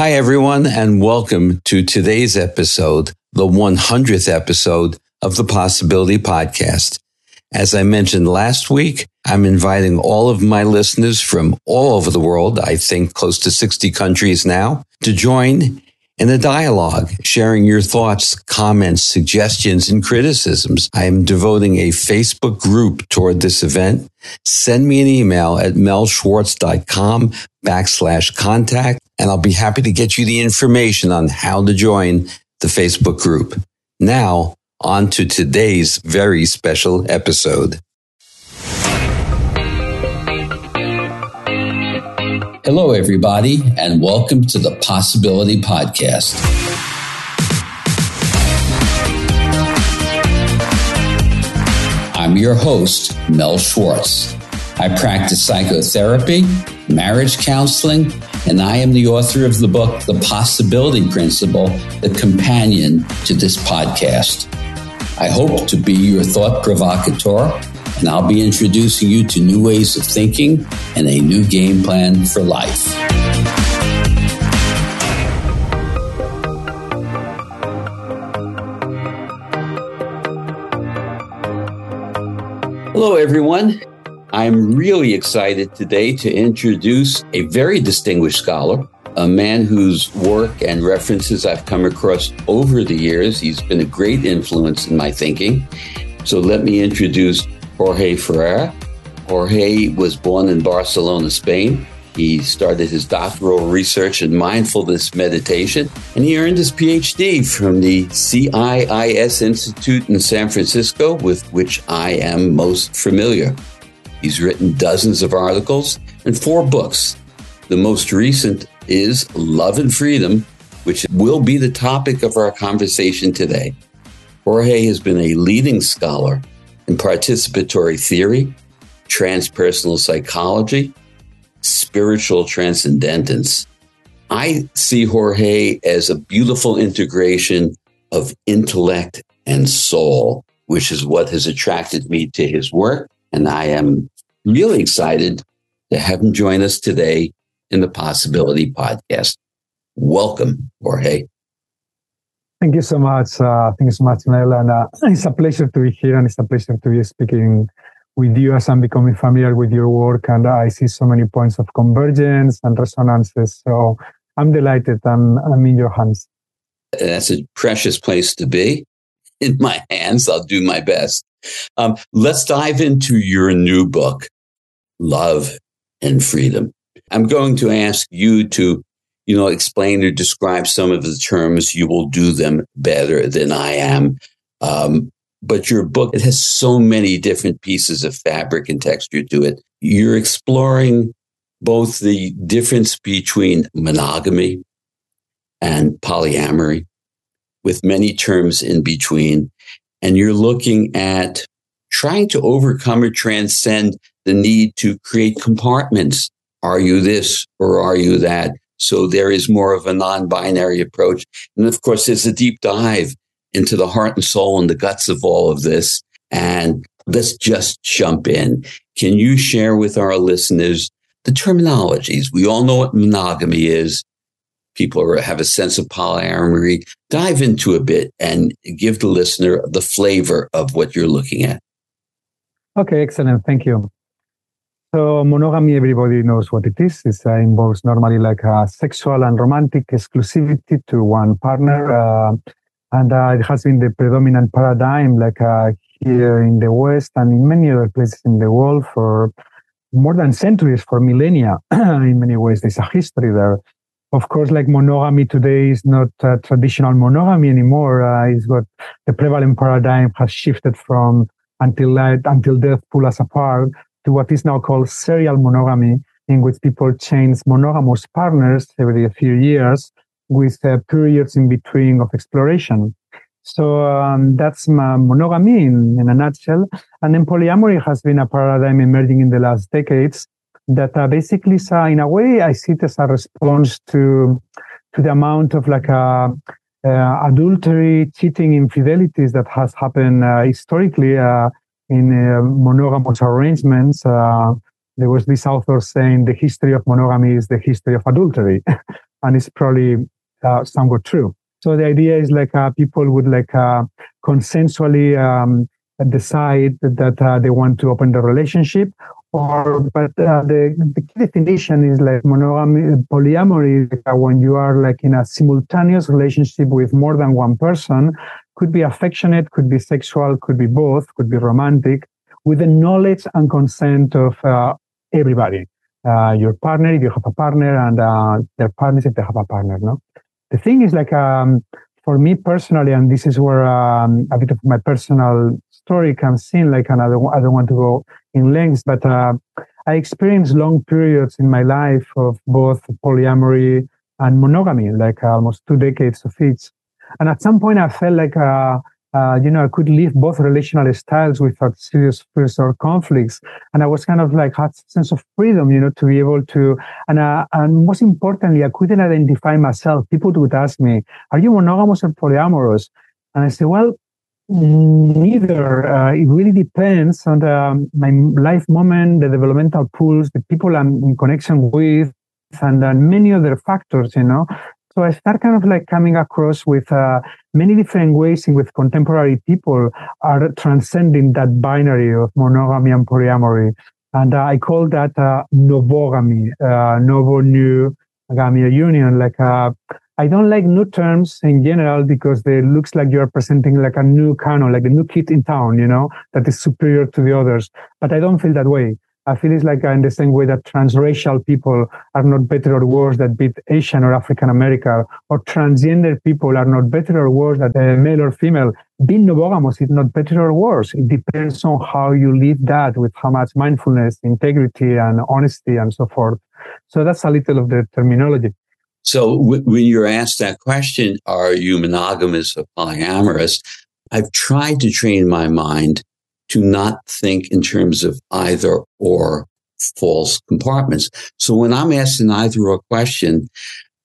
Hi, everyone, and welcome to today's episode, the 100th episode of the Possibility Podcast. As I mentioned last week, I'm inviting all of my listeners from all over the world, I think close to 60 countries now, to join in a dialogue, sharing your thoughts, comments, suggestions, and criticisms. I am devoting a Facebook group toward this event. Send me an email at melschwartz.com backslash contact, and I'll be happy to get you the information on how to join the Facebook group. Now, on to today's very special episode. Hello, everybody, and welcome to the Possibility Podcast. I'm your host, Mel Schwartz. I practice psychotherapy, marriage counseling, and I am the author of the book, The Possibility Principle, the companion to this podcast. I hope to be your thought provocateur, and I'll be introducing you to new ways of thinking and a new game plan for life. Hello, everyone. I'm really excited today to introduce a very distinguished scholar a man whose work and references I've come across over the years. He's been a great influence in my thinking. So let me introduce Jorge Ferrer. Jorge was born in Barcelona, Spain. He started his doctoral research in mindfulness meditation, and he earned his PhD from the CIIS Institute in San Francisco, with which I am most familiar. He's written dozens of articles and four books. The most recent is love and freedom, which will be the topic of our conversation today. Jorge has been a leading scholar in participatory theory, transpersonal psychology, spiritual transcendence. I see Jorge as a beautiful integration of intellect and soul, which is what has attracted me to his work. And I am really excited to have him join us today in the Possibility Podcast. Welcome, Jorge. Thank you so much. Uh, thank you so much, Mel. And uh, it's a pleasure to be here and it's a pleasure to be speaking with you as I'm becoming familiar with your work. And I see so many points of convergence and resonances. So I'm delighted I'm, I'm in your hands. That's a precious place to be. In my hands, I'll do my best. Um, let's dive into your new book, Love and Freedom. I'm going to ask you to, you know, explain or describe some of the terms. You will do them better than I am. Um, but your book, it has so many different pieces of fabric and texture to it. You're exploring both the difference between monogamy and polyamory with many terms in between. And you're looking at trying to overcome or transcend the need to create compartments are you this or are you that? So there is more of a non binary approach. And of course, there's a deep dive into the heart and soul and the guts of all of this. And let's just jump in. Can you share with our listeners the terminologies? We all know what monogamy is. People are, have a sense of polyamory. Dive into a bit and give the listener the flavor of what you're looking at. Okay, excellent. Thank you. So monogamy, everybody knows what it is. It uh, involves normally like a sexual and romantic exclusivity to one partner. Uh, and uh, it has been the predominant paradigm like uh, here in the West and in many other places in the world for more than centuries, for millennia. in many ways, there's a history there. Of course, like monogamy today is not traditional monogamy anymore. Uh, it's got the prevalent paradigm has shifted from until light, until death pull us apart to what is now called serial monogamy, in which people change monogamous partners every few years with uh, periods in between of exploration. So um, that's monogamy in, in, a nutshell. And then polyamory has been a paradigm emerging in the last decades that uh, basically, uh, in a way, I see it as a response to to the amount of like a uh, uh, adultery, cheating, infidelities that has happened uh, historically in uh, monogamous arrangements, uh, there was this author saying the history of monogamy is the history of adultery. and it's probably uh, somewhat true. So the idea is like uh, people would like uh, consensually um, decide that uh, they want to open the relationship, or but uh, the, the key definition is like monogamy, polyamory. Uh, when you are like in a simultaneous relationship with more than one person, could be affectionate, could be sexual, could be both, could be romantic, with the knowledge and consent of everybody. your partner, if you have a partner, and their partners if they have a partner. No, the thing is like um, for me personally, and this is where um, a bit of my personal story comes in. Like, and I don't, I don't want to go in lengths, but uh, I experienced long periods in my life of both polyamory and monogamy, like almost two decades of each. And at some point, I felt like uh, uh, you know, I could live both relational styles without serious fears or conflicts. And I was kind of like had a sense of freedom, you know, to be able to, and, uh, and most importantly, I couldn't identify myself. People would ask me, are you monogamous or polyamorous? And I said, well, neither. Uh, it really depends on the, my life moment, the developmental pools, the people I'm in connection with, and uh, many other factors, you know. So I start kind of like coming across with uh, many different ways in which contemporary people are transcending that binary of monogamy and polyamory. And uh, I call that uh, novogamy, uh, novo new agamy union. Like, uh, I don't like new terms in general because they looks like you're presenting like a new canon, like a new kid in town, you know, that is superior to the others. But I don't feel that way. I feel it's like in the same way that transracial people are not better or worse than beat Asian or African American, or transgender people are not better or worse than a uh, male or female. Being monogamous is not better or worse. It depends on how you live that with how much mindfulness, integrity, and honesty, and so forth. So that's a little of the terminology. So w- when you're asked that question, are you monogamous or polyamorous? I've tried to train my mind to not think in terms of either or false compartments. So when I'm asked an either or question,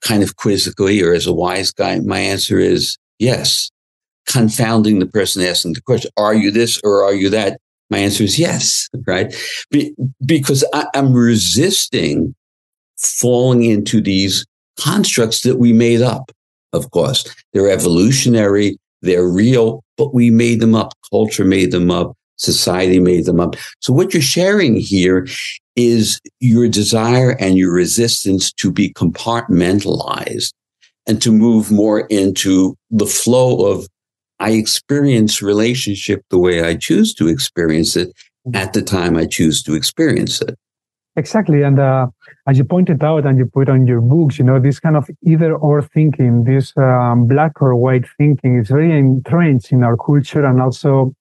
kind of quizzically or as a wise guy, my answer is yes. Confounding the person asking the question, are you this or are you that? My answer is yes, right? Be- because I- I'm resisting falling into these constructs that we made up, of course. They're evolutionary, they're real, but we made them up. Culture made them up. Society made them up. So what you're sharing here is your desire and your resistance to be compartmentalized and to move more into the flow of I experience relationship the way I choose to experience it at the time I choose to experience it. Exactly. And uh, as you pointed out and you put on your books, you know, this kind of either or thinking, this um, black or white thinking is very entrenched in our culture and also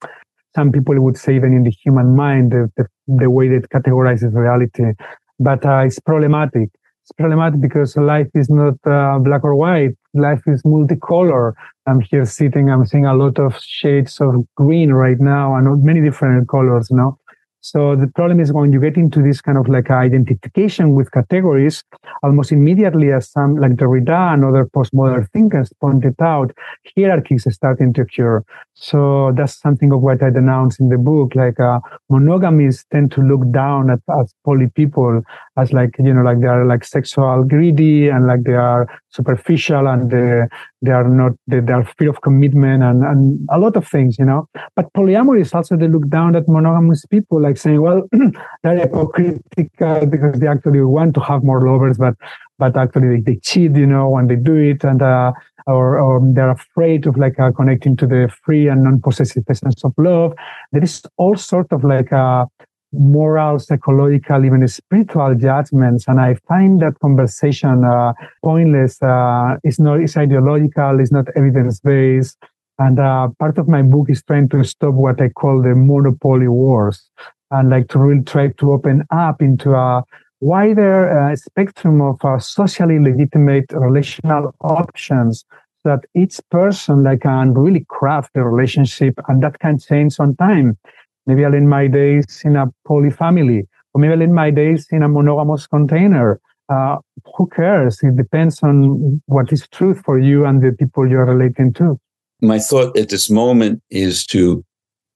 some people would say even in the human mind, the, the, the way that categorizes reality. But uh, it's problematic. It's problematic because life is not uh, black or white. Life is multicolor. I'm here sitting, I'm seeing a lot of shades of green right now and many different colors, you know. So the problem is when you get into this kind of like identification with categories, almost immediately as some like Derrida and other postmodern thinkers pointed out, hierarchies are starting to occur. So that's something of what I denounce in the book. Like uh, monogamies tend to look down at as poly people as like you know like they are like sexual greedy and like they are superficial and they, they are not they, they are fear of commitment and and a lot of things you know. But polyamory is also they look down at monogamous people like saying well they're hypocritical because they actually want to have more lovers but but actually they, they cheat you know when they do it and. Uh, or, or they're afraid of like uh, connecting to the free and non-possessive essence of love. There is all sort of like uh, moral, psychological, even spiritual judgments, and I find that conversation uh, pointless. Uh, it's not it's ideological. It's not evidence based. And uh, part of my book is trying to stop what I call the monopoly wars, and like to really try to open up into a wider uh, spectrum of uh, socially legitimate relational options that each person like can really craft the relationship and that can change on time. Maybe i'll end my days in a poly family or maybe i'll end my days in a monogamous container. Uh, who cares? It depends on what is truth for you and the people you're relating to. My thought at this moment is to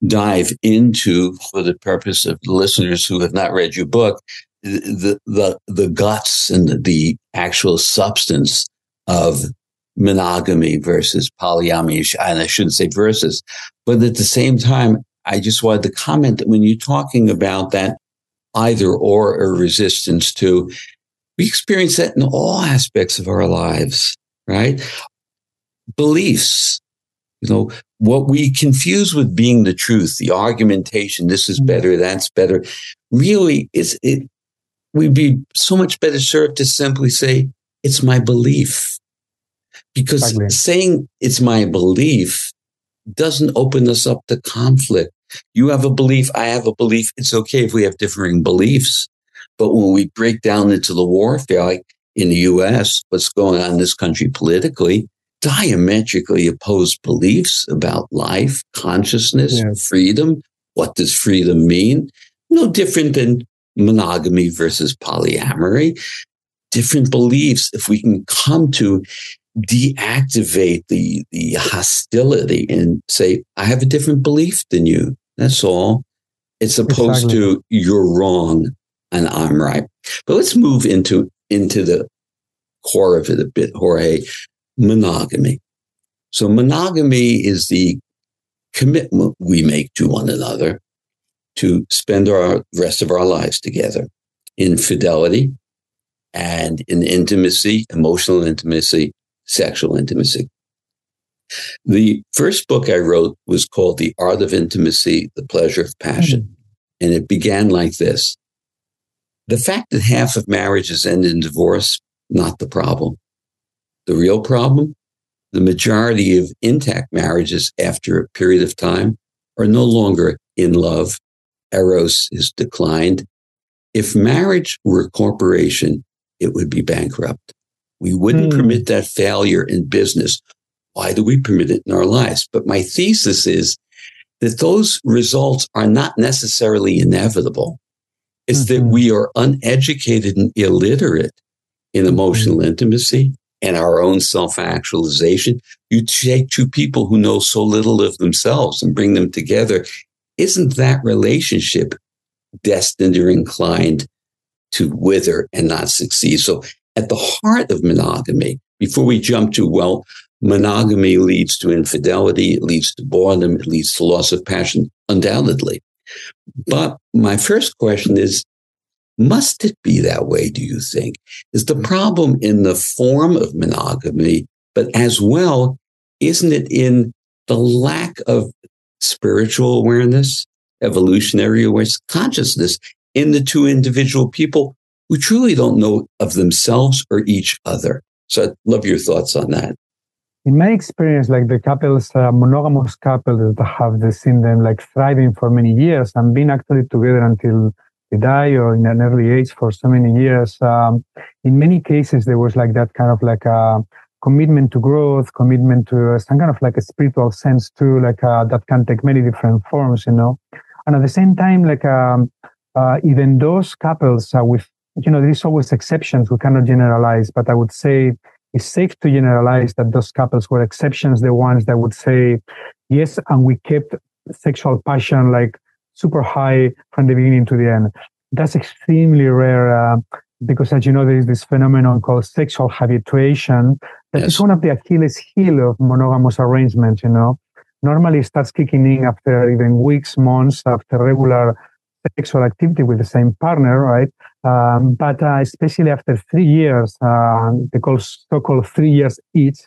dive into for the purpose of listeners who have not read your book the the the guts and the actual substance of monogamy versus polyamory. And I shouldn't say versus, but at the same time, I just wanted to comment that when you're talking about that either or or resistance to, we experience that in all aspects of our lives, right? Beliefs, you know, what we confuse with being the truth, the argumentation, this is mm-hmm. better, that's better, really is it, we'd be so much better served to simply say, it's my belief. Because saying it's my belief doesn't open us up to conflict. You have a belief, I have a belief. It's okay if we have differing beliefs. But when we break down into the warfare, like in the US, what's going on in this country politically, diametrically opposed beliefs about life, consciousness, yes. freedom. What does freedom mean? No different than monogamy versus polyamory. Different beliefs. If we can come to deactivate the, the hostility and say, I have a different belief than you. That's all. It's opposed exactly. to you're wrong and I'm right. But let's move into, into the core of it a bit, Jorge monogamy. So monogamy is the commitment we make to one another to spend our rest of our lives together in fidelity and in intimacy, emotional intimacy, sexual intimacy. The first book I wrote was called The Art of Intimacy, The Pleasure of Passion. Mm-hmm. And it began like this. The fact that half of marriages end in divorce, not the problem. The real problem? The majority of intact marriages after a period of time are no longer in love. Eros is declined. If marriage were a corporation, it would be bankrupt. We wouldn't mm. permit that failure in business. Why do we permit it in our lives? But my thesis is that those results are not necessarily inevitable. It's mm-hmm. that we are uneducated and illiterate in emotional mm-hmm. intimacy, and our own self actualization. You take two people who know so little of themselves and bring them together. Isn't that relationship destined or inclined to wither and not succeed? So, at the heart of monogamy, before we jump to, well, monogamy leads to infidelity, it leads to boredom, it leads to loss of passion, undoubtedly. But my first question is must it be that way, do you think? Is the problem in the form of monogamy, but as well, isn't it in the lack of spiritual awareness, evolutionary awareness, consciousness in the two individual people who truly don't know of themselves or each other? So I'd love your thoughts on that. In my experience, like the couples, uh, monogamous couples that have seen them like thriving for many years and been actually together until they die or in an early age for so many years. Um, in many cases, there was like that kind of like a commitment to growth, commitment to some kind of like a spiritual sense too, like uh, that can take many different forms, you know. And at the same time, like um, uh, even those couples uh, with, you know, there's always exceptions. We cannot generalize, but I would say it's safe to generalize that those couples were exceptions, the ones that would say, yes, and we kept sexual passion like super high from the beginning to the end. That's extremely rare uh, because, as you know, there is this phenomenon called sexual habituation That yes. is one of the Achilles heel of monogamous arrangements. You know, normally it starts kicking in after even weeks, months after regular sexual activity with the same partner, right? Um, but uh, especially after three years, uh, they call so-called three years each,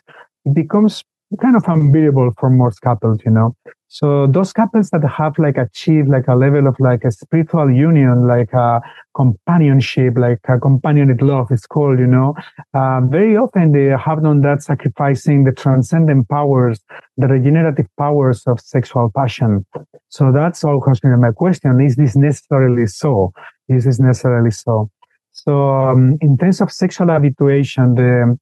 it becomes kind of unbearable for most couples, you know. So those couples that have like achieved like a level of like a spiritual union, like a companionship, like a companionate love is called, you know, uh, very often they have done that sacrificing the transcendent powers, the regenerative powers of sexual passion. So that's all concerning my question. Is this necessarily so? Is this necessarily so? So um, in terms of sexual habituation, the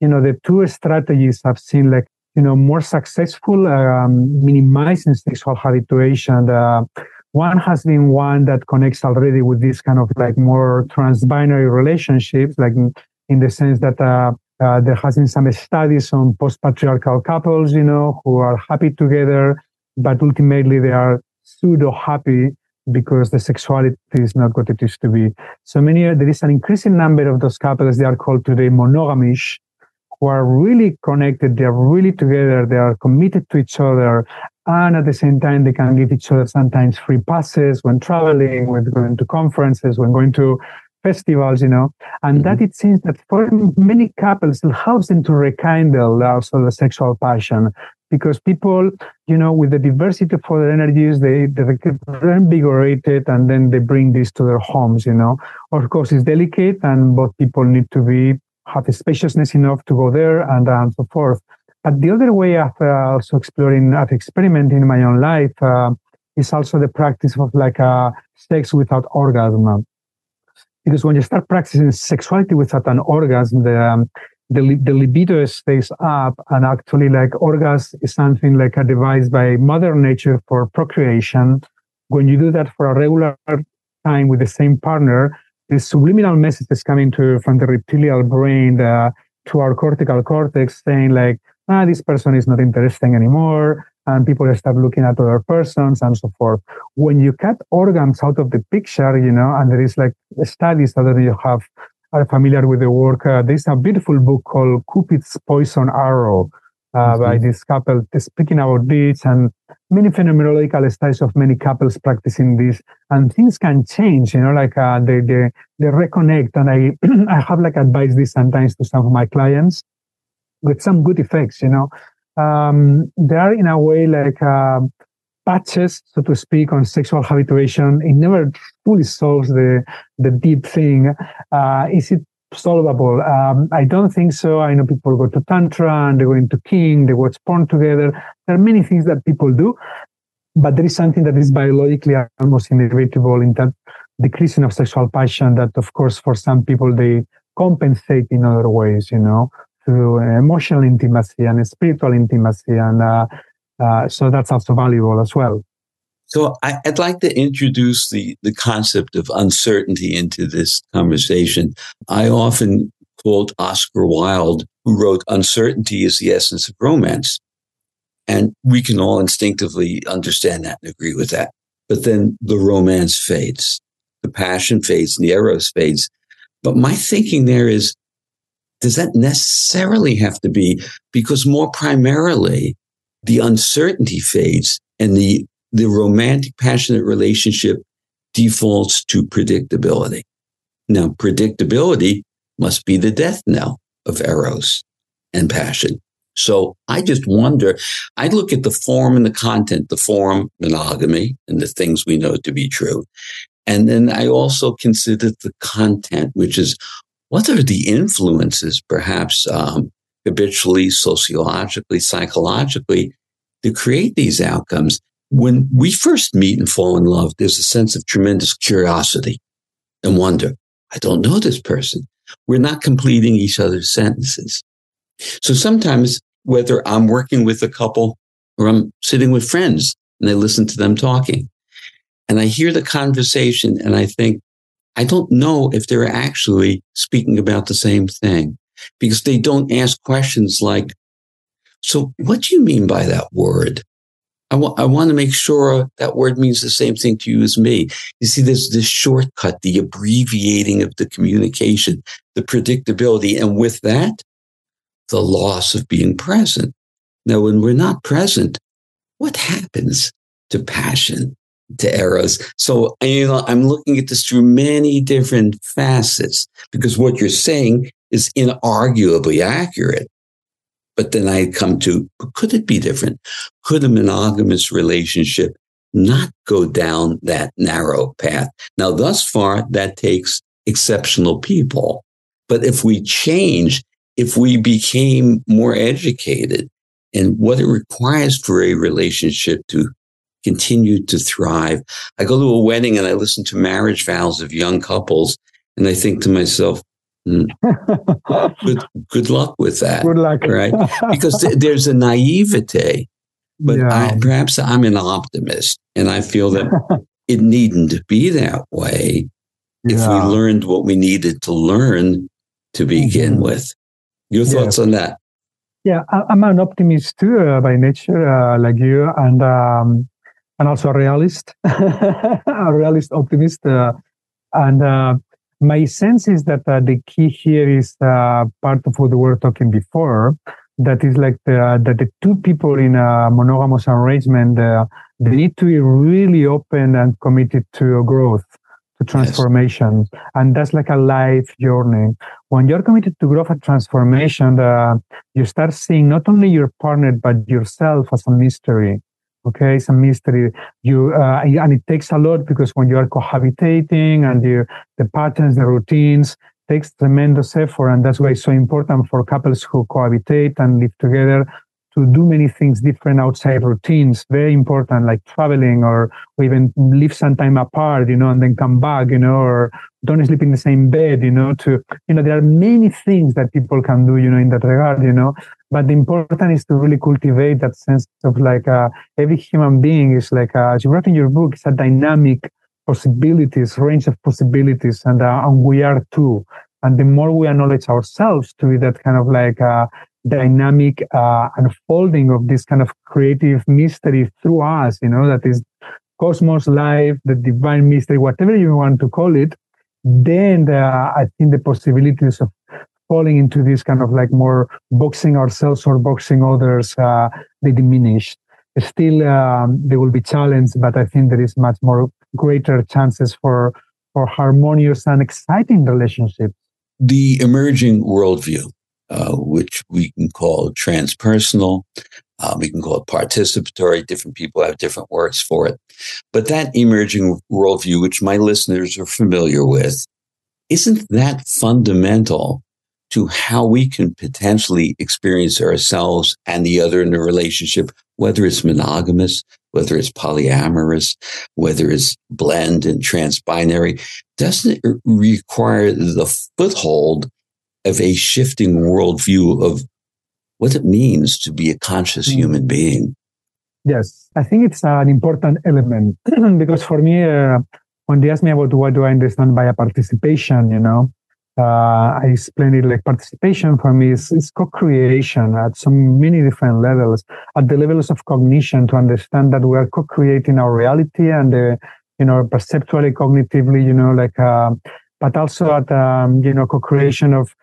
you know the two strategies I've seen like you know, more successful um, minimizing sexual habituation. Uh, one has been one that connects already with this kind of like more trans-binary relationships, like in, the sense that uh, uh, there has been some studies on post-patriarchal couples, you know, who are happy together, but ultimately they are pseudo happy because the sexuality is not what it used to be. So many, there is an increasing number of those couples. They are called today monogamish, who are really connected, they are really together, they are committed to each other, and at the same time, they can give each other sometimes free passes when traveling, when going to conferences, when going to festivals, you know, and mm-hmm. that it seems that for many couples, it helps them to rekindle also the sexual passion because people, you know, with the diversity of their energies, they, they get reinvigorated and then they bring this to their homes, you know. Of course, it's delicate and both people need to be, have spaciousness enough to go there and, and so forth. But the other way of uh, also exploring, of experimenting in my own life, uh, is also the practice of like uh, sex without orgasm because when you start practicing sexuality without an orgasm, the um, the, the libido stays up, and actually, like orgasm is something like a device by Mother Nature for procreation. When you do that for a regular time with the same partner, the subliminal message coming to from the reptilian brain the, to our cortical cortex, saying like, ah, this person is not interesting anymore and people start looking at other persons and so forth. When you cut organs out of the picture, you know, and there is like studies that you have are familiar with the work. Uh, there's a beautiful book called Cupid's Poison Arrow mm-hmm. by this couple speaking about this and many phenomenological studies of many couples practicing this and things can change, you know, like uh, they, they, they reconnect. And I, I have like advised this sometimes to some of my clients with some good effects, you know, um, they are in a way like uh, patches, so to speak, on sexual habituation. It never fully solves the the deep thing. Uh, is it solvable? Um, I don't think so. I know people go to tantra and they go into king, they watch porn together. There are many things that people do, but there is something that is biologically almost inevitable in that decreasing of sexual passion. That, of course, for some people they compensate in other ways. You know through emotional intimacy and spiritual intimacy. And uh, uh, so that's also valuable as well. So I, would like to introduce the, the concept of uncertainty into this conversation. I often quote Oscar Wilde, who wrote, Uncertainty is the essence of romance. And we can all instinctively understand that and agree with that. But then the romance fades, the passion fades, and the eros fades. But my thinking there is does that necessarily have to be? Because more primarily, the uncertainty fades and the, the romantic, passionate relationship defaults to predictability. Now, predictability must be the death knell of eros and passion. So I just wonder, I look at the form and the content, the form, monogamy, and the things we know to be true. And then I also consider the content, which is what are the influences, perhaps um, habitually, sociologically, psychologically, to create these outcomes? When we first meet and fall in love, there's a sense of tremendous curiosity and wonder. I don't know this person. We're not completing each other's sentences. So sometimes, whether I'm working with a couple or I'm sitting with friends and I listen to them talking and I hear the conversation and I think, I don't know if they're actually speaking about the same thing because they don't ask questions like, so what do you mean by that word? I, wa- I want to make sure that word means the same thing to you as me. You see, there's this shortcut, the abbreviating of the communication, the predictability. And with that, the loss of being present. Now, when we're not present, what happens to passion? to eros. So, you know, I'm looking at this through many different facets because what you're saying is inarguably accurate. But then I come to, could it be different? Could a monogamous relationship not go down that narrow path? Now, thus far, that takes exceptional people. But if we change, if we became more educated and what it requires for a relationship to continue to thrive. I go to a wedding and I listen to marriage vows of young couples and I think to myself, mm, good, good luck with that. Good luck. Right. Because th- there's a naivete, but yeah. I, perhaps I'm an optimist and I feel that it needn't be that way if yeah. we learned what we needed to learn to begin mm-hmm. with. Your thoughts on that? Yeah, I'm an optimist too uh, by nature, uh, like you, and um, and also a realist, a realist optimist. Uh, and uh, my sense is that uh, the key here is uh, part of what we were talking before. That is like the, uh, that the two people in a monogamous arrangement, uh, they need to be really open and committed to growth, to transformation. Yes. And that's like a life journey. When you're committed to growth and transformation, uh, you start seeing not only your partner, but yourself as a mystery okay? It's a mystery. You uh, and it takes a lot because when you are cohabitating and the patterns the routines takes tremendous effort and that's why it's so important for couples who cohabitate and live together to do many things different outside routines very important like traveling or, even live some time apart you know and then come back you know or don't sleep in the same bed you know to you know there are many things that people can do you know in that regard you know. But the important is to really cultivate that sense of like uh, every human being is like uh, as you wrote in your book it's a dynamic possibilities range of possibilities and, uh, and we are too. And the more we acknowledge ourselves to be that kind of like uh, dynamic uh, unfolding of this kind of creative mystery through us, you know, that is cosmos, life, the divine mystery, whatever you want to call it, then the, I think the possibilities of falling into this kind of like more boxing ourselves or boxing others, uh, they diminish. Still, um, they will be challenged, but I think there is much more greater chances for for harmonious and exciting relationships. The emerging worldview uh, which we can call transpersonal. Uh, we can call it participatory. Different people have different words for it. But that emerging worldview, which my listeners are familiar with, isn't that fundamental to how we can potentially experience ourselves and the other in a relationship, whether it's monogamous, whether it's polyamorous, whether it's blend and transbinary, doesn't it require the foothold of a shifting worldview of what it means to be a conscious mm. human being. Yes, I think it's an important element because for me, uh, when they ask me about what do I understand by a participation, you know, uh, I explain it like participation for me is, is co-creation at so many different levels. At the levels of cognition, to understand that we are co-creating our reality and, uh, you know, perceptually, cognitively, you know, like, uh, but also at, um, you know, co-creation of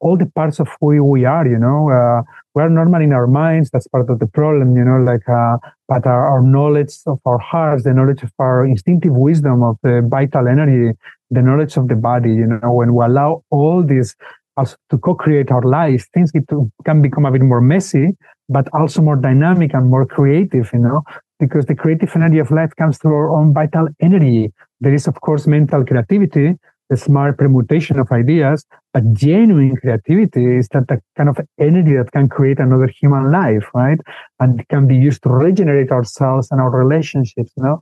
all the parts of who we are, you know, uh, we're normal in our minds. That's part of the problem, you know, like, uh, but our, our, knowledge of our hearts, the knowledge of our instinctive wisdom of the vital energy, the knowledge of the body, you know, when we allow all this us to co-create our lives, things to, can become a bit more messy, but also more dynamic and more creative, you know, because the creative energy of life comes through our own vital energy. There is, of course, mental creativity, smart permutation of ideas, but genuine creativity is that the kind of energy that can create another human life, right? And can be used to regenerate ourselves and our relationships, you know?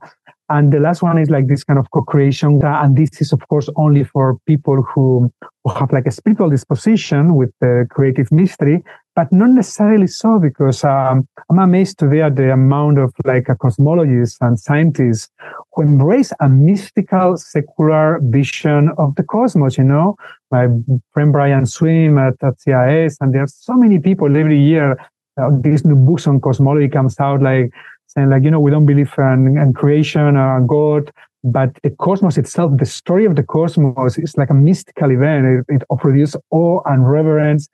And the last one is like this kind of co-creation. And this is, of course, only for people who, who have like a spiritual disposition with the creative mystery, but not necessarily so because um, I'm amazed today at the amount of like cosmologists and scientists who embrace a mystical secular vision of the cosmos, you know, my friend Brian Swimme at, at CIS, and there are so many people every year. Uh, these new books on cosmology comes out like saying like you know we don't believe in, in creation or God, but the cosmos itself, the story of the cosmos is like a mystical event. It, it produces awe and reverence,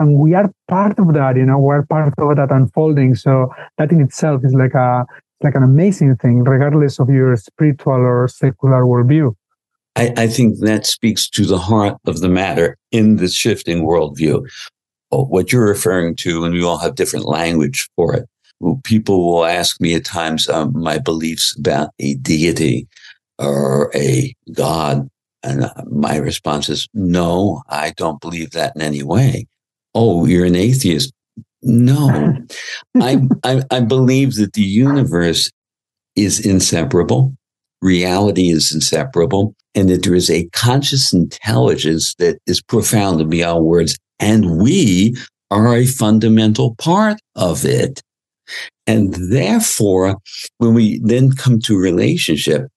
and we are part of that. You know, we're part of that unfolding. So that in itself is like a like an amazing thing, regardless of your spiritual or secular worldview. I, I think that speaks to the heart of the matter in this shifting worldview. Oh, what you're referring to, and we all have different language for it. People will ask me at times um, my beliefs about a deity or a God. And uh, my response is, no, I don't believe that in any way. Oh, you're an atheist. No, I, I, I believe that the universe is inseparable. Reality is inseparable and that there is a conscious intelligence that is profound and beyond words. And we are a fundamental part of it. And therefore, when we then come to relationship,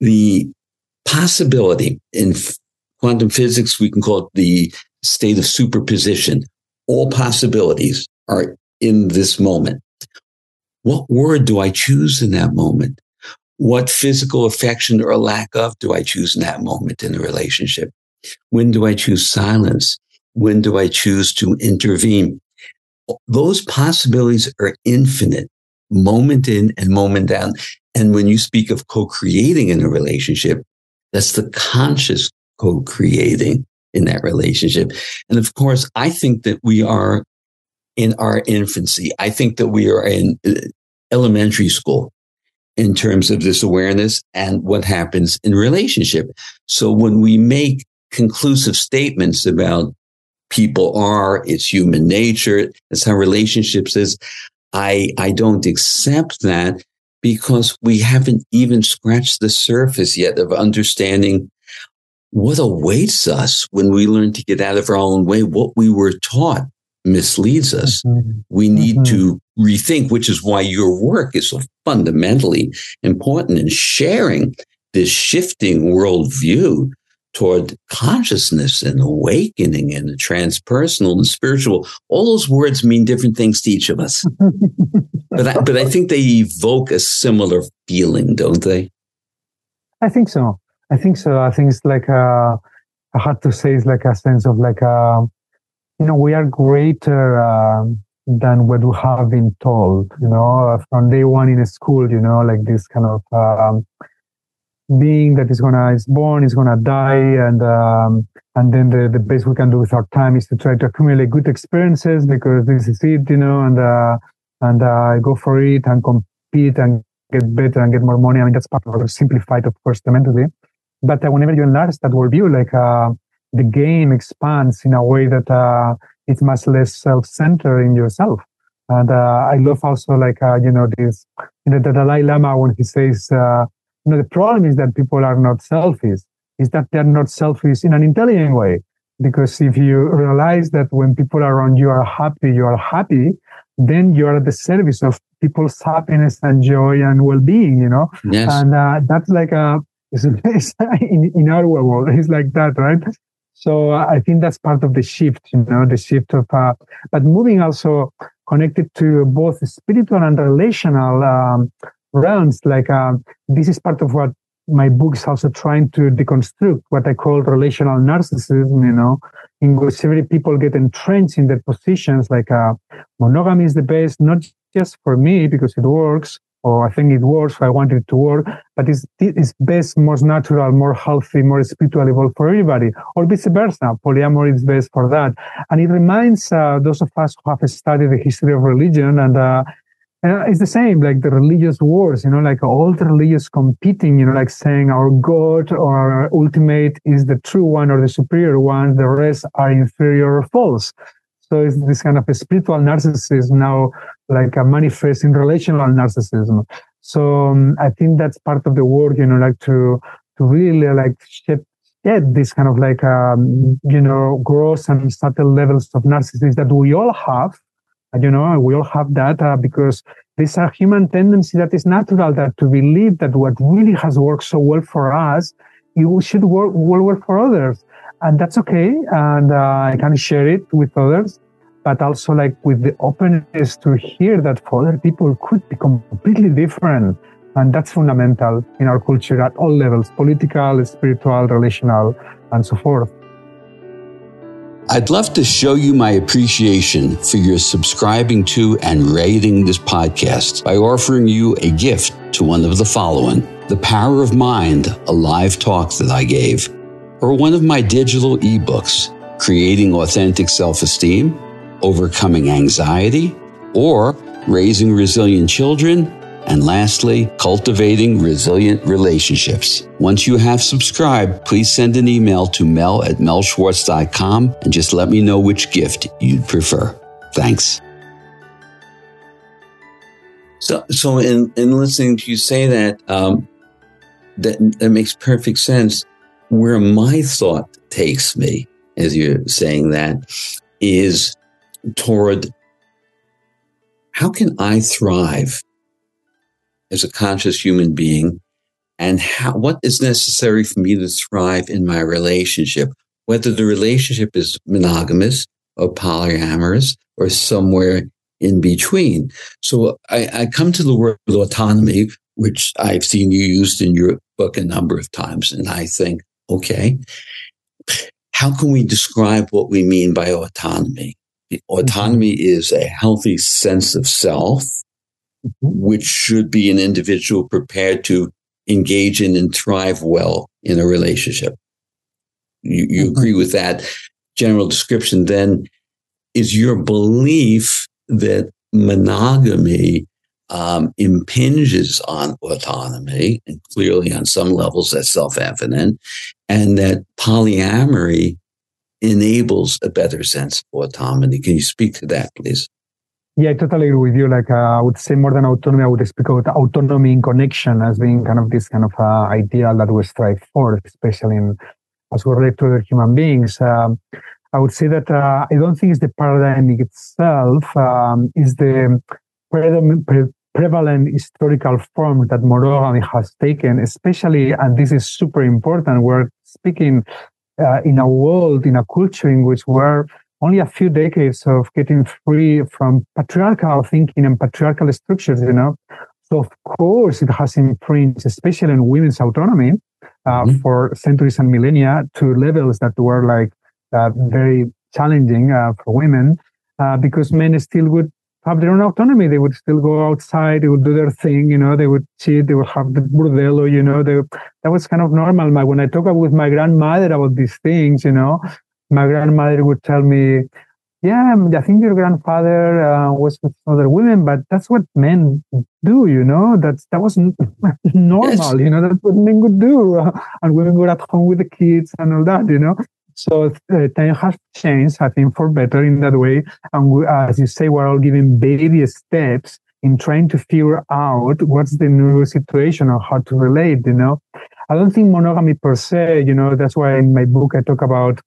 the possibility in quantum physics, we can call it the state of superposition. All possibilities are in this moment. What word do I choose in that moment? what physical affection or lack of do I choose in that moment in the relationship? When do I choose silence? When do I choose to intervene? Those possibilities are infinite, moment in and moment down. And when you speak of co-creating in a relationship, that's the conscious co-creating in that relationship. And of course, I think that we are in our infancy. I think that we are in uh, elementary school in terms of this awareness and what happens in relationship. So when we make conclusive statements about people are, it's human nature, it's how relationships is, I, I don't accept that because we haven't even scratched the surface yet of understanding what awaits us when we learn to get out of our own way, what we were taught misleads us. Mm-hmm. We need mm-hmm. to rethink, which is why your work is so fundamentally important in sharing this shifting worldview toward consciousness and awakening and the transpersonal and spiritual. All those words mean different things to each of us. but, I, but I think they evoke a similar feeling, don't they? I think so. I think so. I think it's like a, I had to say, it's like a sense of like a, you know, we are greater uh, than what we have been told, you know, from day one in a school, you know, like this kind of um, being that is gonna is born, is gonna die, and um, and then the, the best we can do with our time is to try to accumulate good experiences because this is it, you know, and uh, and uh, go for it and compete and get better and get more money. I mean, that's part of simplified, of course, tremendously. But uh, whenever you enlarge that worldview, like uh, the game expands in a way that uh, it's much less self-centered in yourself. And uh, I love also like uh, you know this you know the Dalai Lama when he says uh, you know the problem is that people are not selfish. Is that they're not selfish in an intelligent way. Because if you realize that when people around you are happy, you are happy, then you are at the service of people's happiness and joy and well-being. You know, yes. and uh, that's like a it's, it's in, in our world, it's like that, right? So uh, I think that's part of the shift, you know, the shift of, uh, but moving also connected to both spiritual and relational um, realms. Like um, this is part of what my book is also trying to deconstruct what I call relational narcissism, you know, in which every people get entrenched in their positions. Like uh, monogamy is the best, not just for me because it works, or I think it works, I want it to work, but it's, it's best, most natural, more healthy, more spiritual for everybody, or vice versa. Polyamory is best for that. And it reminds uh, those of us who have studied the history of religion and, uh, and it's the same, like the religious wars, you know, like all the religious competing, you know, like saying our God or our ultimate is the true one or the superior one, the rest are inferior or false. So it's this kind of a spiritual narcissism now, like a manifest in relational narcissism. So um, I think that's part of the work, you know, like to to really like shed, shed this kind of like um, you know gross and subtle levels of narcissism that we all have. You know, we all have that uh, because there's a human tendency that is natural that to believe that what really has worked so well for us, it should work will work for others and that's okay. And uh, I can share it with others, but also like with the openness to hear that for other people could be completely different. And that's fundamental in our culture at all levels political, spiritual, relational, and so forth. I'd love to show you my appreciation for your subscribing to and rating this podcast by offering you a gift to one of the following The Power of Mind, a live talk that I gave or one of my digital ebooks, Creating Authentic Self Esteem, Overcoming Anxiety, or Raising Resilient Children, and lastly, Cultivating Resilient Relationships. Once you have subscribed, please send an email to mel at melschwartz.com and just let me know which gift you'd prefer. Thanks. So, so in, in listening to you say that, um, that, that makes perfect sense where my thought takes me, as you're saying that, is toward how can I thrive as a conscious human being and how, what is necessary for me to thrive in my relationship, whether the relationship is monogamous or polyamorous or somewhere in between. So I, I come to the word autonomy, which I've seen you used in your book a number of times. And I think, okay, how can we describe what we mean by autonomy? Autonomy mm-hmm. is a healthy sense of self, mm-hmm. which should be an individual prepared to engage in and thrive well in a relationship. You, you mm-hmm. agree with that general description? Then is your belief that monogamy um, impinges on autonomy, and clearly on some levels that's self evident, and that polyamory enables a better sense of autonomy. Can you speak to that, please? Yeah, I totally agree with you. Like, uh, I would say more than autonomy, I would speak about autonomy in connection as being kind of this kind of uh, ideal that we strive for, especially in, as we relate to other human beings. Um, I would say that uh, I don't think it's the paradigm itself, um, is the pre- prevalent historical form that monogamy has taken, especially, and this is super important, we're speaking uh, in a world, in a culture in which we're only a few decades of getting free from patriarchal thinking and patriarchal structures, you know. So of course it has infringed, especially in women's autonomy, uh, mm-hmm. for centuries and millennia to levels that were like uh, very challenging uh, for women, uh, because men still would have their own autonomy. They would still go outside. They would do their thing. You know, they would cheat. They would have the bordello. You know, they, that was kind of normal. My, when I talk with my grandmother about these things, you know, my grandmother would tell me, "Yeah, I think your grandfather uh, was with other women, but that's what men do. You know, that's that was normal. Yes. You know, that's what men would do, and women were at home with the kids and all that. You know." So uh, time has changed, I think, for better in that way. And we, as you say, we're all giving baby steps in trying to figure out what's the new situation or how to relate, you know. I don't think monogamy per se, you know, that's why in my book I talk about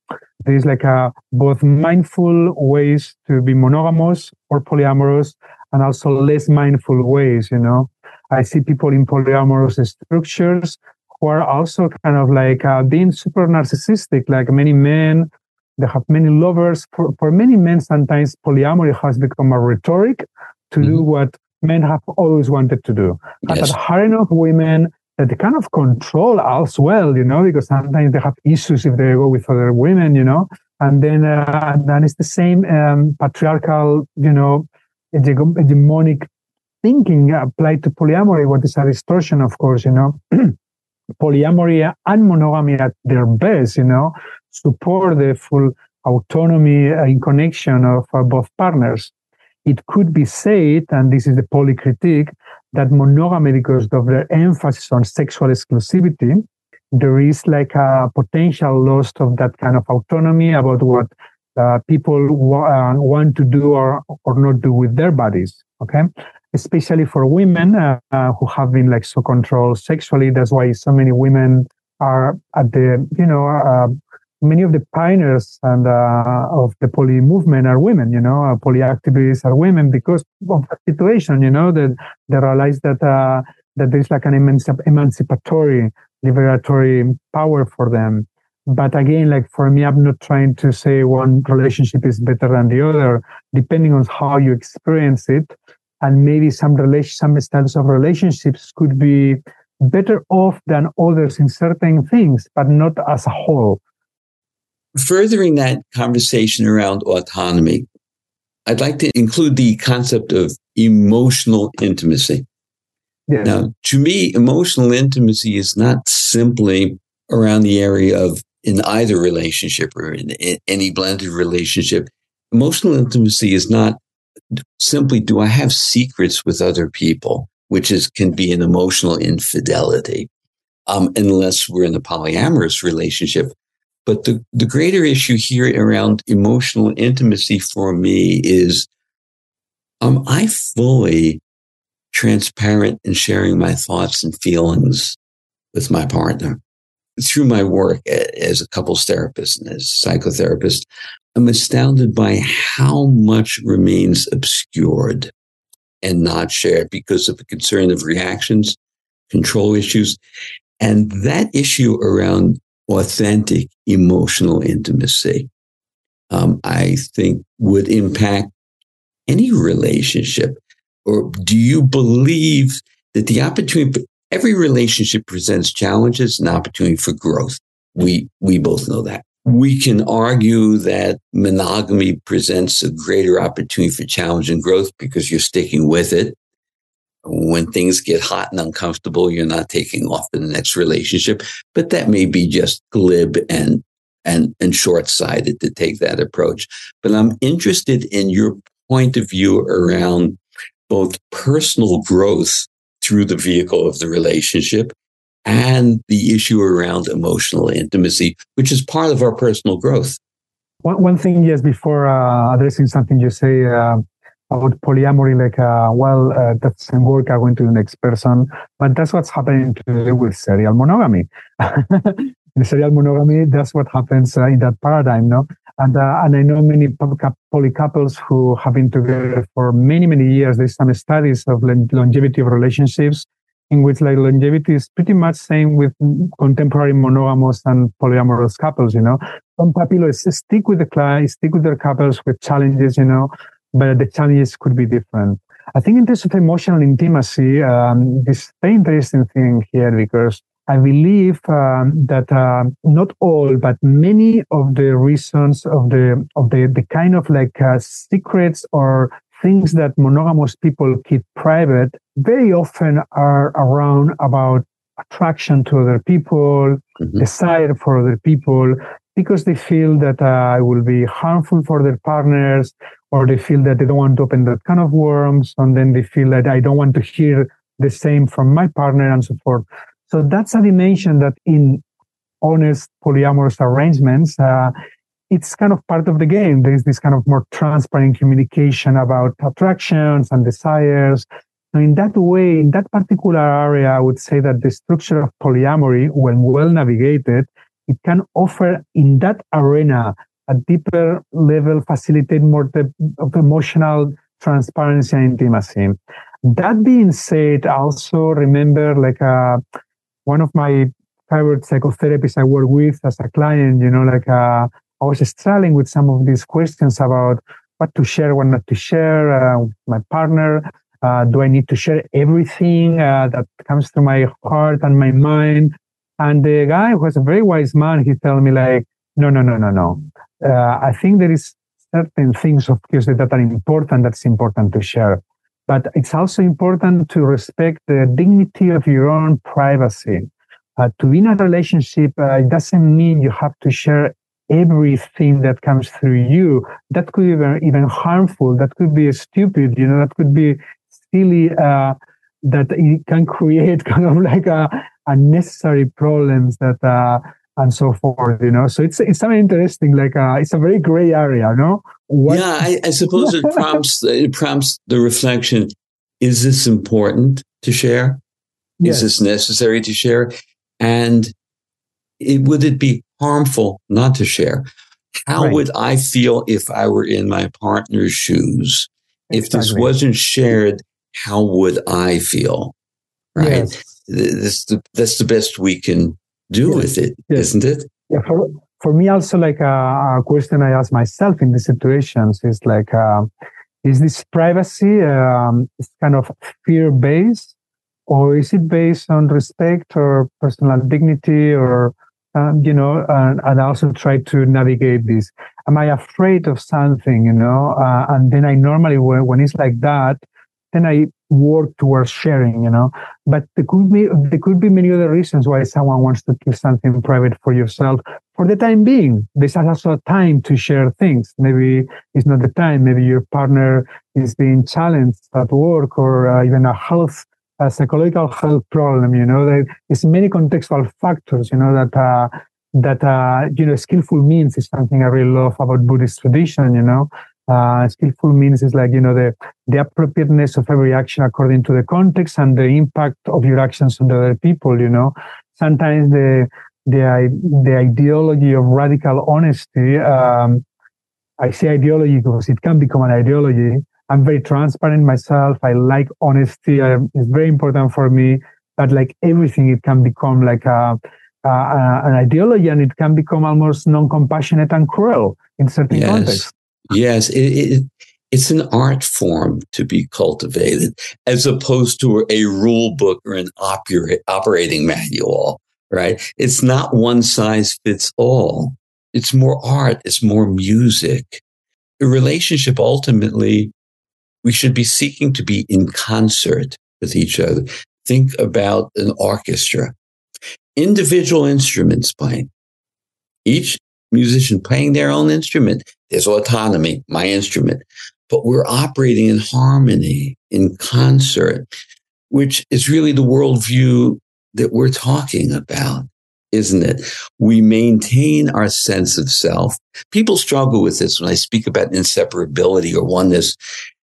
there's like a both mindful ways to be monogamous or polyamorous and also less mindful ways, you know. I see people in polyamorous structures who are also kind of like uh, being super narcissistic, like many men. They have many lovers. For, for many men, sometimes polyamory has become a rhetoric to mm-hmm. do what men have always wanted to do. Yes. That hard enough women that they kind of control as well, you know, because sometimes they have issues if they go with other women, you know. And then, uh, and then it's the same um, patriarchal, you know, hegemonic thinking applied to polyamory, what is a distortion, of course, you know. polyamory and monogamy at their best, you know, support the full autonomy in connection of uh, both partners. It could be said, and this is the poly critique, that monogamy, because of their emphasis on sexual exclusivity, there is like a potential loss of that kind of autonomy about what uh, people wa- uh, want to do or, or not do with their bodies. Okay especially for women uh, uh, who have been like so controlled sexually. That's why so many women are at the, you know, uh, many of the pioneers and uh, of the poly movement are women, you know, uh, poly activists are women because of the situation, you know, that they realize that, uh, that there's like an emanci- emancipatory, liberatory power for them. But again, like for me, I'm not trying to say one relationship is better than the other, depending on how you experience it and maybe some relation, some styles of relationships could be better off than others in certain things, but not as a whole. Furthering that conversation around autonomy, I'd like to include the concept of emotional intimacy. Yes. Now, to me, emotional intimacy is not simply around the area of in either relationship or in any blended relationship. Emotional intimacy is not simply do I have secrets with other people, which is can be an emotional infidelity, um, unless we're in a polyamorous relationship. But the, the greater issue here around emotional intimacy for me is am I fully transparent in sharing my thoughts and feelings with my partner? Through my work as a couples therapist and as a psychotherapist, I'm astounded by how much remains obscured and not shared because of the concern of reactions, control issues, and that issue around authentic emotional intimacy, um, I think would impact any relationship. Or do you believe that the opportunity, every relationship presents challenges and opportunity for growth. We, we both know that. We can argue that monogamy presents a greater opportunity for challenge and growth because you're sticking with it. When things get hot and uncomfortable, you're not taking off in the next relationship, but that may be just glib and and, and short sighted to take that approach. But I'm interested in your point of view around both personal growth through the vehicle of the relationship and the issue around emotional intimacy, which is part of our personal growth. One, one thing, yes, before uh, addressing something you say uh, about polyamory, like, uh, well, uh, that doesn't work, I went to the next person. But that's what's happening today with serial monogamy. in serial monogamy, that's what happens uh, in that paradigm, no? And, uh, and I know many poly couples who have been together for many, many years. There's some studies of longevity of relationships in which like longevity is pretty much same with contemporary monogamous and polyamorous couples, you know. Some couples stick with the client, stick with their couples with challenges, you know, but the challenges could be different. I think in terms of emotional intimacy, um, this very interesting thing here because I believe um, that uh, not all, but many of the reasons of the of the the kind of like uh, secrets or things that monogamous people keep private very often are around about attraction to other people, mm-hmm. desire for other people, because they feel that uh, it will be harmful for their partners, or they feel that they don't want to open that kind of worms, and then they feel that I don't want to hear the same from my partner and so forth. So that's a dimension that in honest polyamorous arrangements, uh, it's kind of part of the game. There is this kind of more transparent communication about attractions and desires. And in that way, in that particular area, I would say that the structure of polyamory, when well navigated, it can offer in that arena a deeper level, facilitate more of emotional transparency and intimacy. That being said, also remember like uh, one of my favorite psychotherapists I work with as a client, you know, like uh, I was struggling with some of these questions about what to share, what not to share uh, with my partner. Uh, do I need to share everything uh, that comes to my heart and my mind? And the guy was a very wise man. He told me like, no, no, no, no, no. Uh, I think there is certain things, of course, that are important. That's important to share. But it's also important to respect the dignity of your own privacy. Uh, to be in a relationship, uh, it doesn't mean you have to share everything that comes through you. That could be even harmful. That could be stupid. You know, that could be silly. Uh, that it can create kind of like a unnecessary problems that uh, and so forth. You know, so it's it's something interesting. Like uh, it's a very gray area. No. What? Yeah, I, I suppose it prompts it prompts the reflection: Is this important to share? Yes. Is this necessary to share? And it, would it be harmful not to share. How right. would I feel if I were in my partner's shoes? If this wasn't shared, how would I feel? Right. Yes. This, that's the best we can do yes. with it, yes. not it? Yeah. For, for me, also, like a, uh, a, question I ask myself in these situations is like, uh, is this privacy um, kind of fear based, or is it based on respect or personal dignity or um, you know, and, and also try to navigate this. Am I afraid of something, you know? Uh, and then I normally, when, when it's like that, then I work towards sharing, you know. But there could be there could be many other reasons why someone wants to keep something private for yourself for the time being. There's also a time to share things. Maybe it's not the time. Maybe your partner is being challenged at work or uh, even a health a psychological health problem. You know, there is many contextual factors. You know that uh, that uh, you know skillful means is something I really love about Buddhist tradition. You know, uh, skillful means is like you know the the appropriateness of every action according to the context and the impact of your actions on other people. You know, sometimes the the the ideology of radical honesty. Um, I say ideology because it can become an ideology. I'm very transparent myself. I like honesty. I, it's very important for me. But like everything, it can become like a, a, a an ideology, and it can become almost non-compassionate and cruel in certain yes. contexts. Yes, it, it, it's an art form to be cultivated as opposed to a rule book or an operating manual, right? It's not one size fits all. It's more art. It's more music. A relationship ultimately, we should be seeking to be in concert with each other. Think about an orchestra, individual instruments playing, each musician playing their own instrument. There's autonomy, my instrument but we're operating in harmony, in concert, which is really the worldview that we're talking about, isn't it? We maintain our sense of self. People struggle with this when I speak about inseparability or oneness.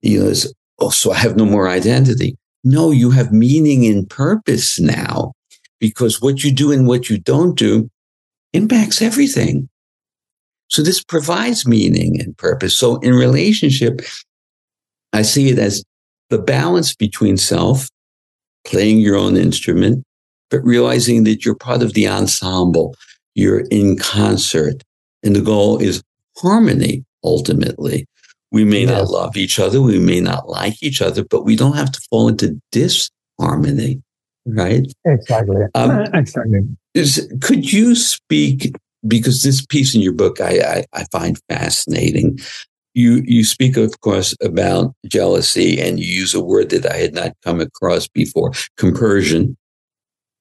You know, oh, so I have no more identity. No, you have meaning and purpose now because what you do and what you don't do impacts everything. So this provides meaning and purpose. So in relationship, I see it as the balance between self, playing your own instrument, but realizing that you're part of the ensemble. You're in concert. And the goal is harmony ultimately. We may yes. not love each other. We may not like each other, but we don't have to fall into disharmony, right? Exactly. Um, exactly. Is, could you speak because this piece in your book I, I, I, find fascinating. You you speak, of course, about jealousy, and you use a word that I had not come across before, compersion.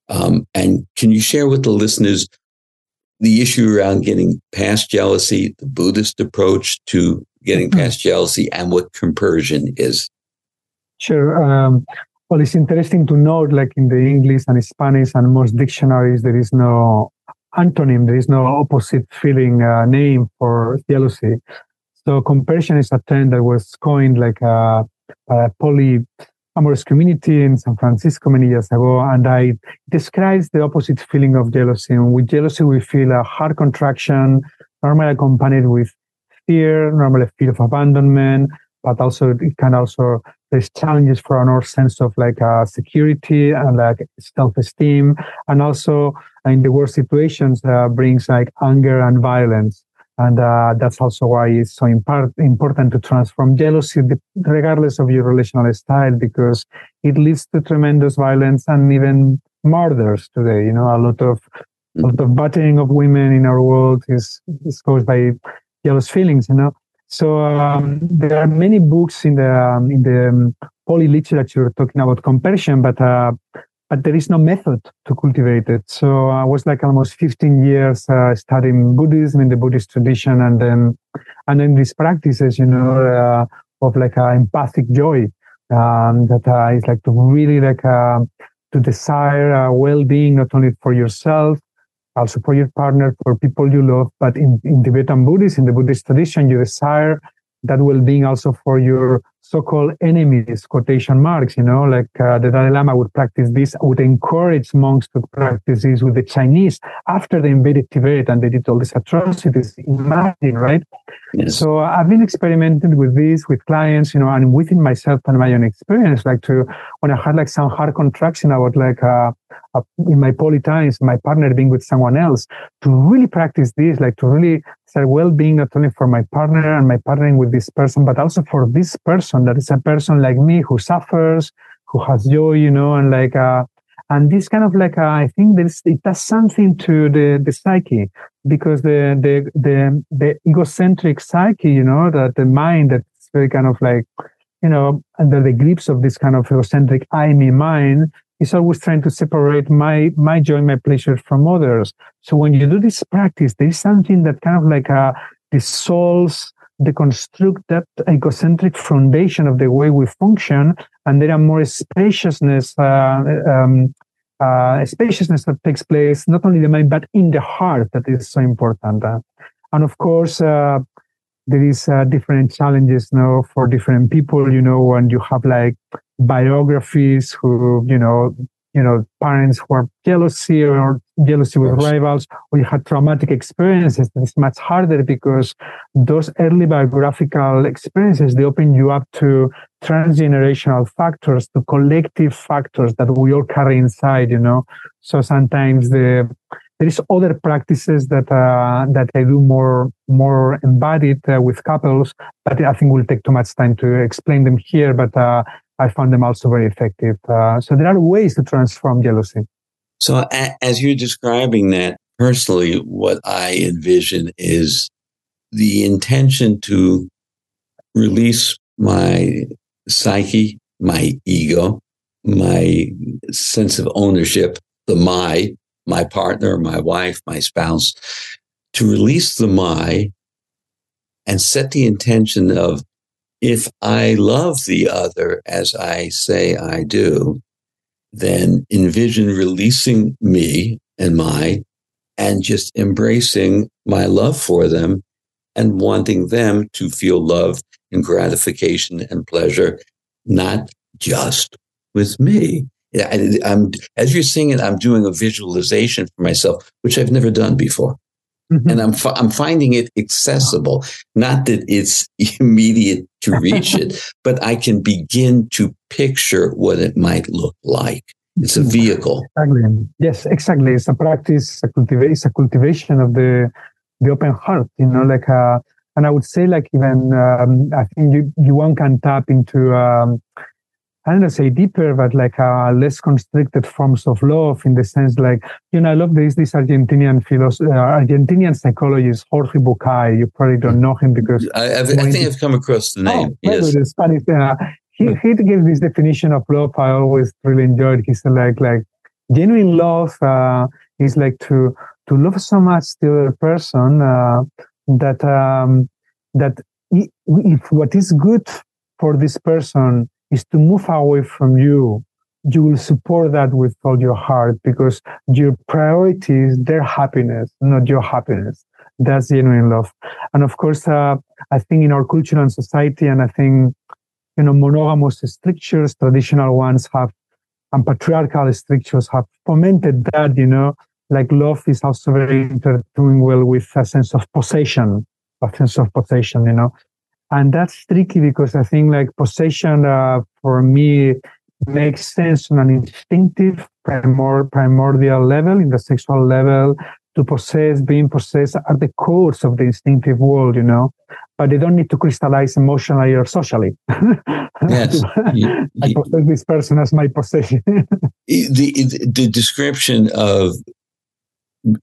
Um, and can you share with the listeners the issue around getting past jealousy, the Buddhist approach to getting mm-hmm. past jealousy, and what compersion is? Sure. Um, well, it's interesting to note, like in the English and Spanish and most dictionaries, there is no antonym. There is no opposite feeling uh, name for jealousy. So compersion is a term that was coined like a, a polyamorous community in San Francisco many years ago, and I describes the opposite feeling of jealousy. And with jealousy, we feel a heart contraction, normally accompanied with fear, normally a fear of abandonment, but also it can also there's challenges for our sense of like uh, security and like self-esteem and also in the worst situations uh, brings like anger and violence and uh, that's also why it's so important to transform jealousy regardless of your relational style because it leads to tremendous violence and even murders today you know? A lot of a lot of battering of women in our world is, is caused by jealous feelings you know? So um, there are many books in the um, in the um, poly literature talking about compersion, but uh, but there is no method to cultivate it. So I was like almost 15 years uh, studying Buddhism in the Buddhist tradition, and then and then these practices, you know, uh, of like uh, empathic joy um, that uh, is like to really like uh, to desire uh, well-being not only for yourself also for your partner, for people you love. But in, in Tibetan Buddhism, in the Buddhist tradition, you desire that well-being also for your so-called enemies, quotation marks, you know, like uh, the Dalai Lama would practice this, would encourage monks to practice this with the Chinese after they invaded Tibet and they did all these atrocities. Imagine, right? Yes. So I've been experimenting with this with clients, you know, and within myself and my own experience, like to, when I had like some hard contraction, about like, uh, uh, in my poly times, my partner being with someone else, to really practice this, like to really well-being not only for my partner and my partnering with this person, but also for this person that is a person like me who suffers, who has joy, you know, and like, uh, and this kind of like, uh, I think there's, it does something to the, the psyche because the, the, the, the egocentric psyche, you know, that the mind that's very kind of like, you know, under the grips of this kind of egocentric I, me, mind, is always trying to separate my my joy, my pleasure from others. So when you do this practice, there is something that kind of like uh, dissolves, deconstruct that egocentric foundation of the way we function, and there are more spaciousness, uh, um, uh, spaciousness that takes place not only in the mind but in the heart. That is so important. And of course, uh, there is uh, different challenges you know for different people you know when you have like biographies who you know you know parents who are jealousy or jealousy with rivals or you had traumatic experiences it's much harder because those early biographical experiences they open you up to transgenerational factors to collective factors that we all carry inside you know so sometimes the there is other practices that uh, that I do more more embodied uh, with couples, but I think we'll take too much time to explain them here. But uh, I found them also very effective. Uh, so there are ways to transform jealousy. So a- as you're describing that, personally, what I envision is the intention to release my psyche, my ego, my sense of ownership, the my, my partner, my wife, my spouse, to release the my and set the intention of if I love the other as I say I do, then envision releasing me and my and just embracing my love for them and wanting them to feel love and gratification and pleasure, not just with me. Yeah, I, am as you're seeing it, I'm doing a visualization for myself, which I've never done before. Mm-hmm. And I'm, I'm finding it accessible. Not that it's immediate to reach it, but I can begin to picture what it might look like. It's a vehicle. Exactly. Yes, exactly. It's a practice, a cultiva- it's a cultivation of the the open heart. You know, like uh, and I would say like even um, I think you, you one can tap into um, I don't know, say deeper, but like uh, less constricted forms of love in the sense like, you know, I love this, this Argentinian philosopher, uh, Argentinian psychologist, Jorge Bucay. You probably don't know him because. I, I think I've come across the name. Oh, yes. The Spanish, uh, he, he gives this definition of love I always really enjoyed. He said like, like genuine love uh, is like to, to love so much the other person uh, that, um, that if what is good for this person is to move away from you, you will support that with all your heart because your priority is their happiness, not your happiness. That's genuine love. And of course, uh, I think in our culture and society, and I think, you know, monogamous strictures, traditional ones have, and patriarchal strictures have fomented that, you know, like love is also very intertwined well with a sense of possession, a sense of possession, you know and that's tricky because I think like possession uh, for me makes sense on an instinctive, primor- primordial level, in the sexual level. To possess, being possessed are the cores of the instinctive world, you know, but they don't need to crystallize emotionally or socially. Yes, I possess this person as my possession. the the description of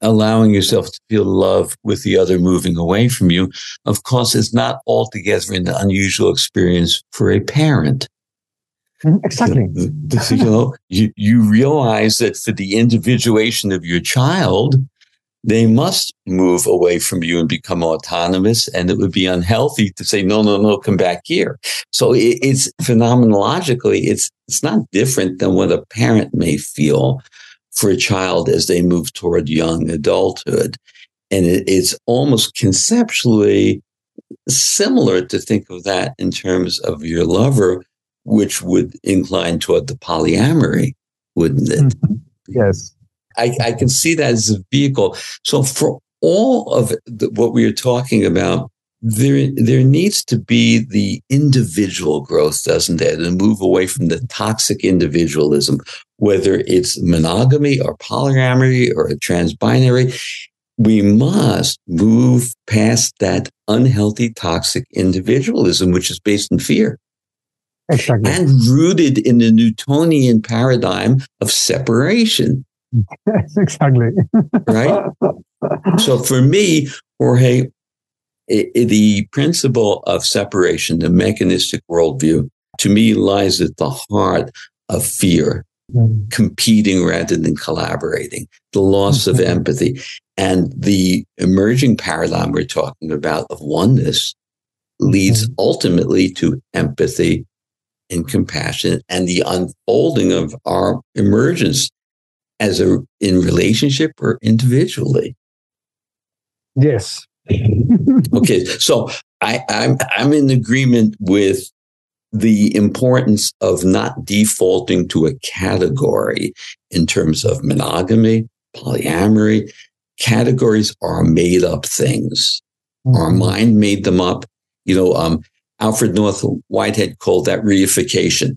allowing yourself to feel love with the other moving away from you, of course, is not altogether an unusual experience for a parent. Mm-hmm, exactly. You know, you, you realize that for the individuation of your child, they must move away from you and become autonomous. And it would be unhealthy to say, no, no, no, come back here. So it, it's phenomenologically, it's, it's not different than what a parent may feel for a child as they move toward young adulthood. And it, it's almost conceptually similar to think of that in terms of your lover, which would incline toward the polyamory, wouldn't it? Mm-hmm. Yes. I, I, can see that as a vehicle. So for all of the, what we are talking about, there, there needs to be the individual growth, doesn't there? To move away from the toxic individualism, whether it's monogamy or polyamory or transbinary. We must move past that unhealthy, toxic individualism, which is based in fear. Exactly. And rooted in the Newtonian paradigm of separation. Yes, exactly. right? So for me, Jorge, it, it, the principle of separation, the mechanistic worldview, to me lies at the heart of fear, mm. competing rather than collaborating, the loss of empathy, and the emerging paradigm we're talking about of oneness leads mm. ultimately to empathy and compassion and the unfolding of our emergence as a in relationship or individually. Yes, okay, so I, I'm I'm in agreement with the importance of not defaulting to a category in terms of monogamy, polyamory. Categories are made up things. Mm-hmm. Our mind made them up. You know, um, Alfred North Whitehead called that reification.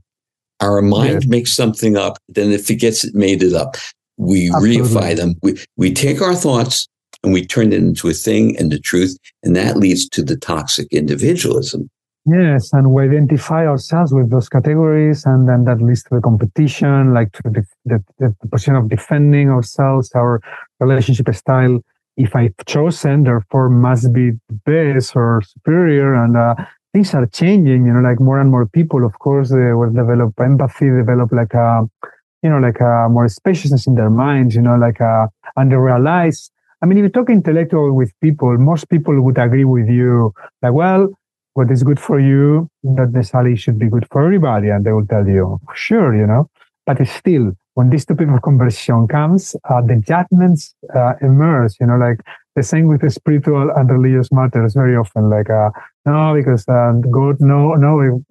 Our mind yeah. makes something up, then if it forgets it made it up. we Absolutely. reify them. We, we take our thoughts and we turn it into a thing and the truth. And that leads to the toxic individualism. Yes, and we identify ourselves with those categories, and then that leads to the competition, like to the, the, the position of defending ourselves, our relationship style. If I've chosen, therefore must be best or superior, and uh, things are changing. You know, like more and more people, of course, they will develop empathy, develop like a, you know, like a more spaciousness in their minds. You know, like a, and they realize I mean, if you talk intellectual with people, most people would agree with you. Like, well, what is good for you, not necessarily should be good for everybody. And they will tell you, sure, you know, but still, when this type of conversation comes, uh, the judgments uh, emerge, you know, like the same with the spiritual and religious matters very often, like, uh, no, because uh, God, no, no,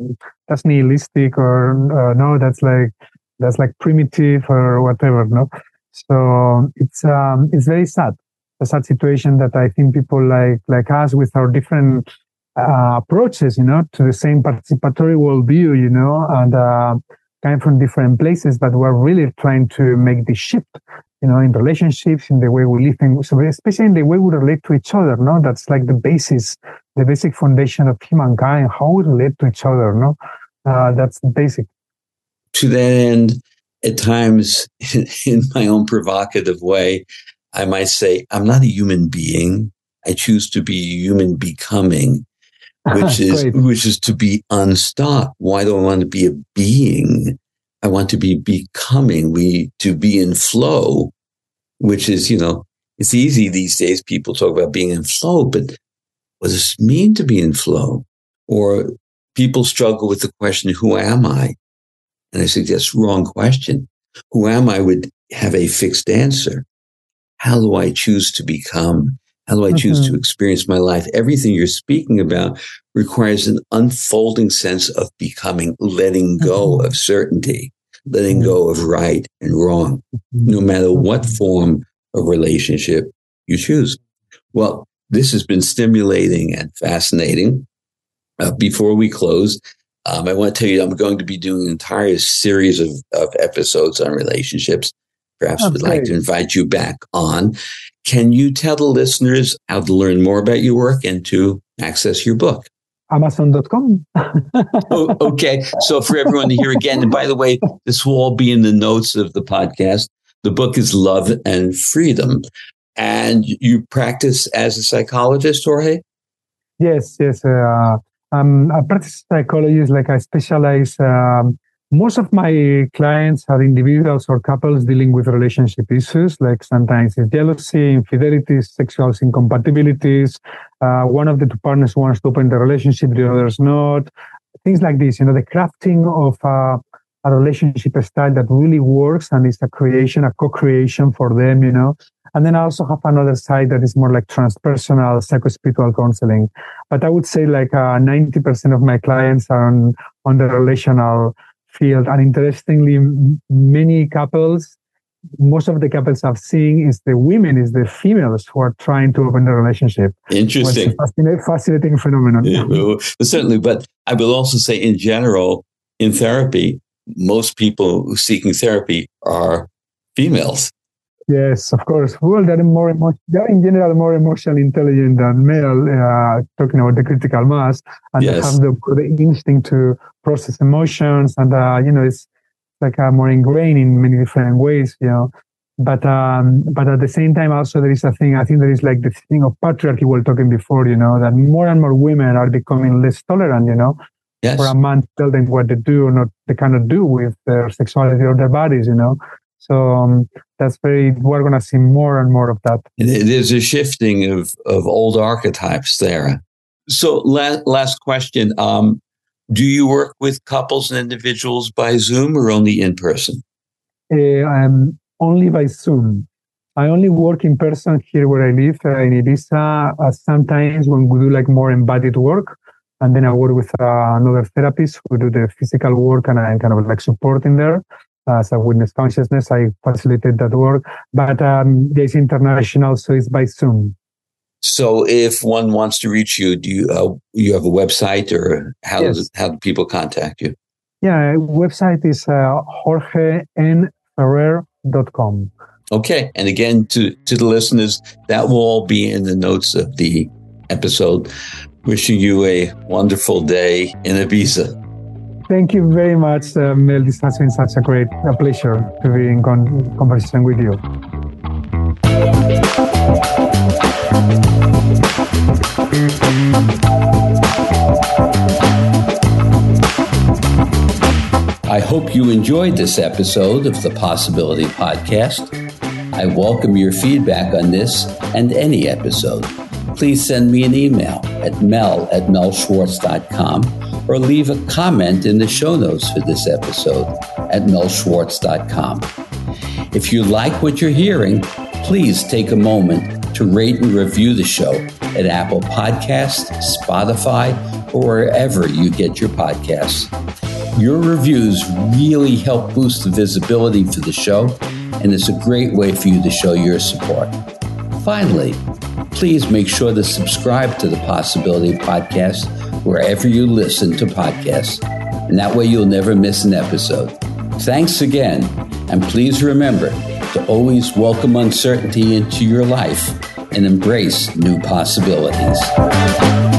that's nihilistic or uh, no, that's like, that's like primitive or whatever, no? So it's, um, it's very sad a sad situation that I think people like like us with our different uh, approaches, you know, to the same participatory worldview, you know, and uh, kind from different places, but we're really trying to make this shift, you know, in relationships, in the way we live, in, especially in the way we relate to each other. No, that's like the basis, the basic foundation of humankind, how we relate to each other. No, uh, that's basic. To that end, at times, in my own provocative way, I might say, I'm not a human being. I choose to be a human becoming, which is which is to be unstopped. Why do I want to be a being? I want to be becoming. We to be in flow, which is, you know, it's easy these days. People talk about being in flow, but what does it mean to be in flow? Or people struggle with the question, who am I? And I suggest wrong question. Who am I would have a fixed answer how do I choose to become? How do I choose mm-hmm. to experience my life? Everything you're speaking about requires an unfolding sense of becoming, letting go mm-hmm. of certainty, letting go of right and wrong, mm-hmm. no matter what mm-hmm. form of relationship you choose. Well, this has been stimulating and fascinating. Uh, before we close, um, I want to tell you I'm going to be doing an entire series of, of episodes on relationships perhaps oh, would like to invite you back on. Can you tell the listeners how to learn more about your work and to access your book? Amazon.com. oh, okay. So for everyone to hear again, and by the way, this will all be in the notes of the podcast. The book is Love and Freedom. And you practice as a psychologist, Jorge? Yes, yes. Uh, um, I practice psychologist, like I specialize um, most of my clients are individuals or couples dealing with relationship issues, like sometimes it's jealousy, infidelities, sexual incompatibilities. Uh, one of the two partners wants to open the relationship, the other's not. Things like this, you know, the crafting of uh, a relationship style that really works and is a creation, a co-creation for them, you know. And then I also have another side that is more like transpersonal psycho-spiritual counseling. But I would say like uh, 90% of my clients are on, on the relational field. And interestingly, many couples, most of the couples I've seen is the women, is the females who are trying to open the relationship. Interesting. Fascinating, fascinating phenomenon. Yeah, certainly. But I will also say, in general, in therapy, most people seeking therapy are females. Yes, of course. Well, they're more emo- they're in general more emotionally intelligent than male. Uh, talking about the critical mass, and yes. they have the, the instinct to process emotions, and uh, you know, it's like uh, more ingrained in many different ways. You know, but um, but at the same time, also there is a thing. I think there is like the thing of patriarchy we were talking before. You know, that more and more women are becoming less tolerant. You know, yes. for a man to tell them what to do or not they cannot do with their sexuality or their bodies. You know so um, that's very, we're going to see more and more of that. There's a shifting of, of old archetypes there. So last, last question. Um, do you work with couples and individuals by Zoom or only in person? Uh, I'm only by Zoom. I only work in person here where I live uh, in Ibiza. Uh, sometimes when we do like more embodied work, and then I work with uh, another therapist who do the physical work, and I'm kind of like supporting there as a witness consciousness. I facilitate that work, but um, there's international, so it's by Zoom. So, if one wants to reach you, do you uh, you have a website, or how yes. does, how do people contact you? Yeah, website is uh, jorgenferrer.com. Okay. And again, to, to the listeners, that will all be in the notes of the episode. Wishing you a wonderful day in Ibiza. Thank you very much, uh, Mel. This has been such a great a pleasure to be in con- conversation with you. I hope you enjoyed this episode of the Possibility Podcast. I welcome your feedback on this and any episode. Please send me an email at mel at melschwartz.com or leave a comment in the show notes for this episode at melschwartz.com. If you like what you're hearing, please take a moment to rate and review the show at Apple Podcasts, Spotify, or wherever you get your podcasts. Your reviews really help boost the visibility for the show, and it's a great way for you to show your support. Finally, please make sure to subscribe to the Possibility Podcast wherever you listen to podcasts, and that way you'll never miss an episode. Thanks again, and please remember to always welcome uncertainty into your life and embrace new possibilities.